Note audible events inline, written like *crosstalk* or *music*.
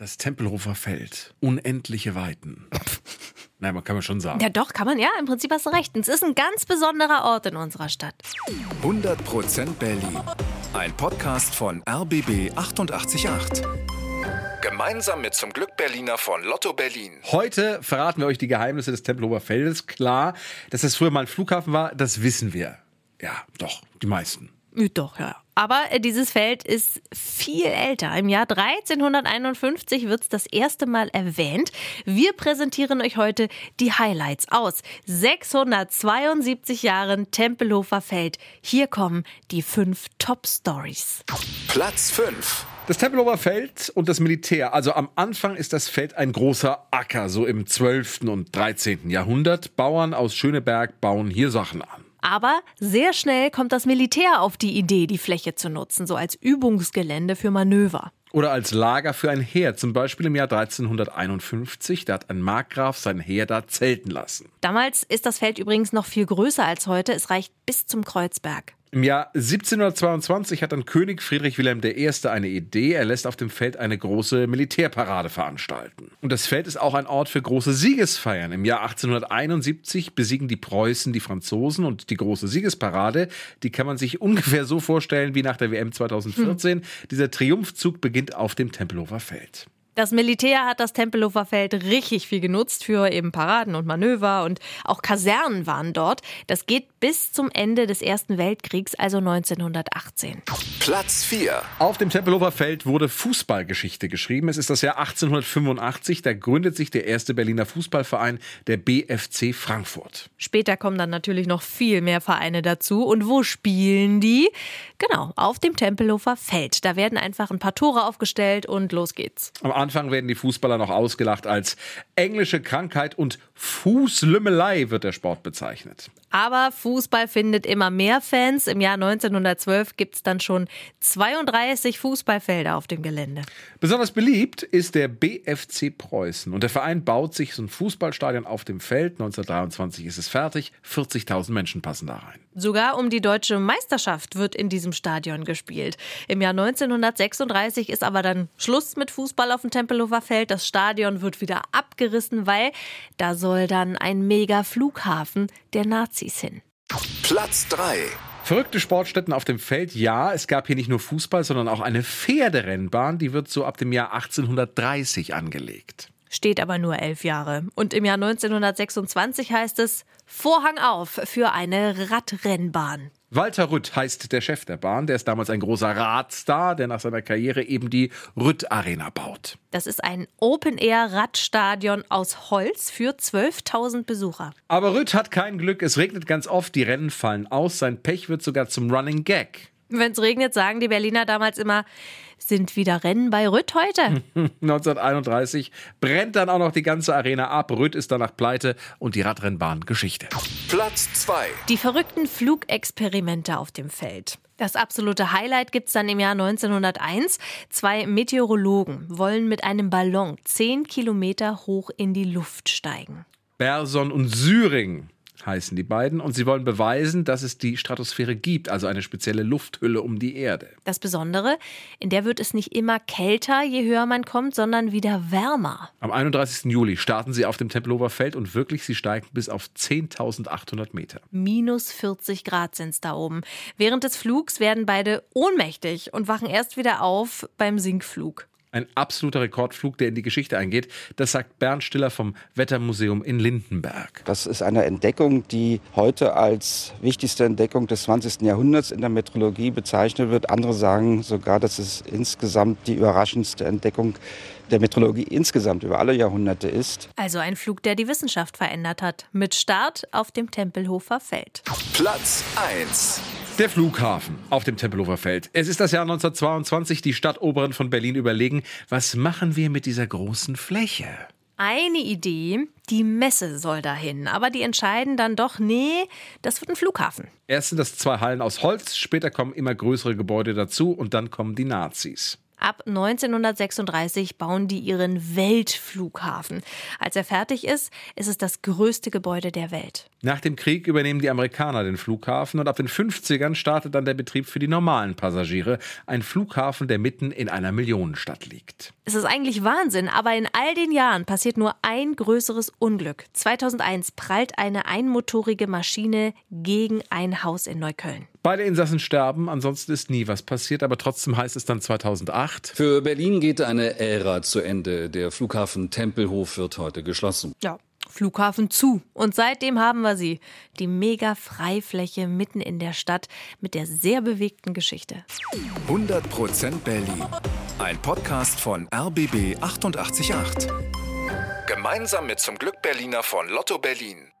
Das Tempelhofer Feld. Unendliche Weiten. *laughs* Nein, man kann man schon sagen. Ja, doch, kann man, ja. Im Prinzip hast du recht. Es ist ein ganz besonderer Ort in unserer Stadt. 100% Berlin. Ein Podcast von RBB 888. Gemeinsam mit zum Glück Berliner von Lotto Berlin. Heute verraten wir euch die Geheimnisse des Tempelhofer Feldes. Klar, dass es früher mal ein Flughafen war, das wissen wir. Ja, doch, die meisten. Doch, ja. Aber äh, dieses Feld ist viel älter. Im Jahr 1351 wird es das erste Mal erwähnt. Wir präsentieren euch heute die Highlights aus 672 Jahren Tempelhofer Feld. Hier kommen die fünf Top-Stories. Platz 5. Das Tempelhofer Feld und das Militär. Also am Anfang ist das Feld ein großer Acker, so im 12. und 13. Jahrhundert. Bauern aus Schöneberg bauen hier Sachen an. Aber sehr schnell kommt das Militär auf die Idee, die Fläche zu nutzen, so als Übungsgelände für Manöver. Oder als Lager für ein Heer, zum Beispiel im Jahr 1351. Da hat ein Markgraf sein Heer da zelten lassen. Damals ist das Feld übrigens noch viel größer als heute. Es reicht bis zum Kreuzberg. Im Jahr 1722 hat dann König Friedrich Wilhelm I. eine Idee. Er lässt auf dem Feld eine große Militärparade veranstalten. Und das Feld ist auch ein Ort für große Siegesfeiern. Im Jahr 1871 besiegen die Preußen die Franzosen und die große Siegesparade, die kann man sich *laughs* ungefähr so vorstellen wie nach der WM 2014. Hm. Dieser Triumphzug beginnt auf dem Tempelhofer Feld. Das Militär hat das Tempelhofer Feld richtig viel genutzt für eben Paraden und Manöver und auch Kasernen waren dort. Das geht bis zum Ende des Ersten Weltkriegs, also 1918. Platz 4. Auf dem Tempelhofer Feld wurde Fußballgeschichte geschrieben. Es ist das Jahr 1885. Da gründet sich der erste Berliner Fußballverein, der BFC Frankfurt. Später kommen dann natürlich noch viel mehr Vereine dazu. Und wo spielen die? Genau, auf dem Tempelhofer Feld. Da werden einfach ein paar Tore aufgestellt und los geht's. Am Anfang werden die Fußballer noch ausgelacht als englische Krankheit und Fußlümmelei wird der Sport bezeichnet. Aber Fußball findet immer mehr Fans. Im Jahr 1912 gibt es dann schon 32 Fußballfelder auf dem Gelände. Besonders beliebt ist der BFC Preußen. Und der Verein baut sich so ein Fußballstadion auf dem Feld. 1923 ist es fertig. 40.000 Menschen passen da rein. Sogar um die deutsche Meisterschaft wird in diesem Stadion gespielt. Im Jahr 1936 ist aber dann Schluss mit Fußball auf dem Tempelhofer Feld. Das Stadion wird wieder abgerissen, weil da soll dann ein mega Flughafen der Nazis hin. Platz 3. Verrückte Sportstätten auf dem Feld, ja. Es gab hier nicht nur Fußball, sondern auch eine Pferderennbahn. Die wird so ab dem Jahr 1830 angelegt. Steht aber nur elf Jahre. Und im Jahr 1926 heißt es Vorhang auf für eine Radrennbahn. Walter Rütt heißt der Chef der Bahn. Der ist damals ein großer Radstar, der nach seiner Karriere eben die Rütt Arena baut. Das ist ein Open-Air-Radstadion aus Holz für 12.000 Besucher. Aber Rütt hat kein Glück. Es regnet ganz oft, die Rennen fallen aus. Sein Pech wird sogar zum Running Gag. Wenn es regnet, sagen die Berliner damals immer, sind wieder Rennen bei Rütt heute. *laughs* 1931 brennt dann auch noch die ganze Arena ab. Rütt ist danach pleite und die Radrennbahn Geschichte. Platz 2. Die verrückten Flugexperimente auf dem Feld. Das absolute Highlight gibt es dann im Jahr 1901. Zwei Meteorologen wollen mit einem Ballon 10 Kilometer hoch in die Luft steigen. Berson und Syring heißen die beiden. Und sie wollen beweisen, dass es die Stratosphäre gibt, also eine spezielle Lufthülle um die Erde. Das Besondere, in der wird es nicht immer kälter, je höher man kommt, sondern wieder wärmer. Am 31. Juli starten sie auf dem Tempelhofer Feld und wirklich, sie steigen bis auf 10.800 Meter. Minus 40 Grad sind es da oben. Während des Flugs werden beide ohnmächtig und wachen erst wieder auf beim Sinkflug. Ein absoluter Rekordflug, der in die Geschichte eingeht. Das sagt Bernd Stiller vom Wettermuseum in Lindenberg. Das ist eine Entdeckung, die heute als wichtigste Entdeckung des 20. Jahrhunderts in der Meteorologie bezeichnet wird. Andere sagen sogar, dass es insgesamt die überraschendste Entdeckung der Meteorologie insgesamt über alle Jahrhunderte ist. Also ein Flug, der die Wissenschaft verändert hat. Mit Start auf dem Tempelhofer Feld. Platz 1. Der Flughafen auf dem Tempelhofer Feld. Es ist das Jahr 1922. Die Stadtoberen von Berlin überlegen, was machen wir mit dieser großen Fläche? Eine Idee, die Messe soll dahin, aber die entscheiden dann doch, nee, das wird ein Flughafen. Erst sind das zwei Hallen aus Holz, später kommen immer größere Gebäude dazu und dann kommen die Nazis. Ab 1936 bauen die ihren Weltflughafen. Als er fertig ist, ist es das größte Gebäude der Welt. Nach dem Krieg übernehmen die Amerikaner den Flughafen und ab den 50ern startet dann der Betrieb für die normalen Passagiere. Ein Flughafen, der mitten in einer Millionenstadt liegt. Es ist eigentlich Wahnsinn, aber in all den Jahren passiert nur ein größeres Unglück. 2001 prallt eine einmotorige Maschine gegen ein Haus in Neukölln. Beide Insassen sterben, ansonsten ist nie was passiert, aber trotzdem heißt es dann 2008. Für Berlin geht eine Ära zu Ende. Der Flughafen Tempelhof wird heute geschlossen. Ja, Flughafen zu. Und seitdem haben wir sie. Die mega Freifläche mitten in der Stadt mit der sehr bewegten Geschichte. 100% Berlin. Ein Podcast von RBB 888. Gemeinsam mit zum Glück Berliner von Lotto Berlin.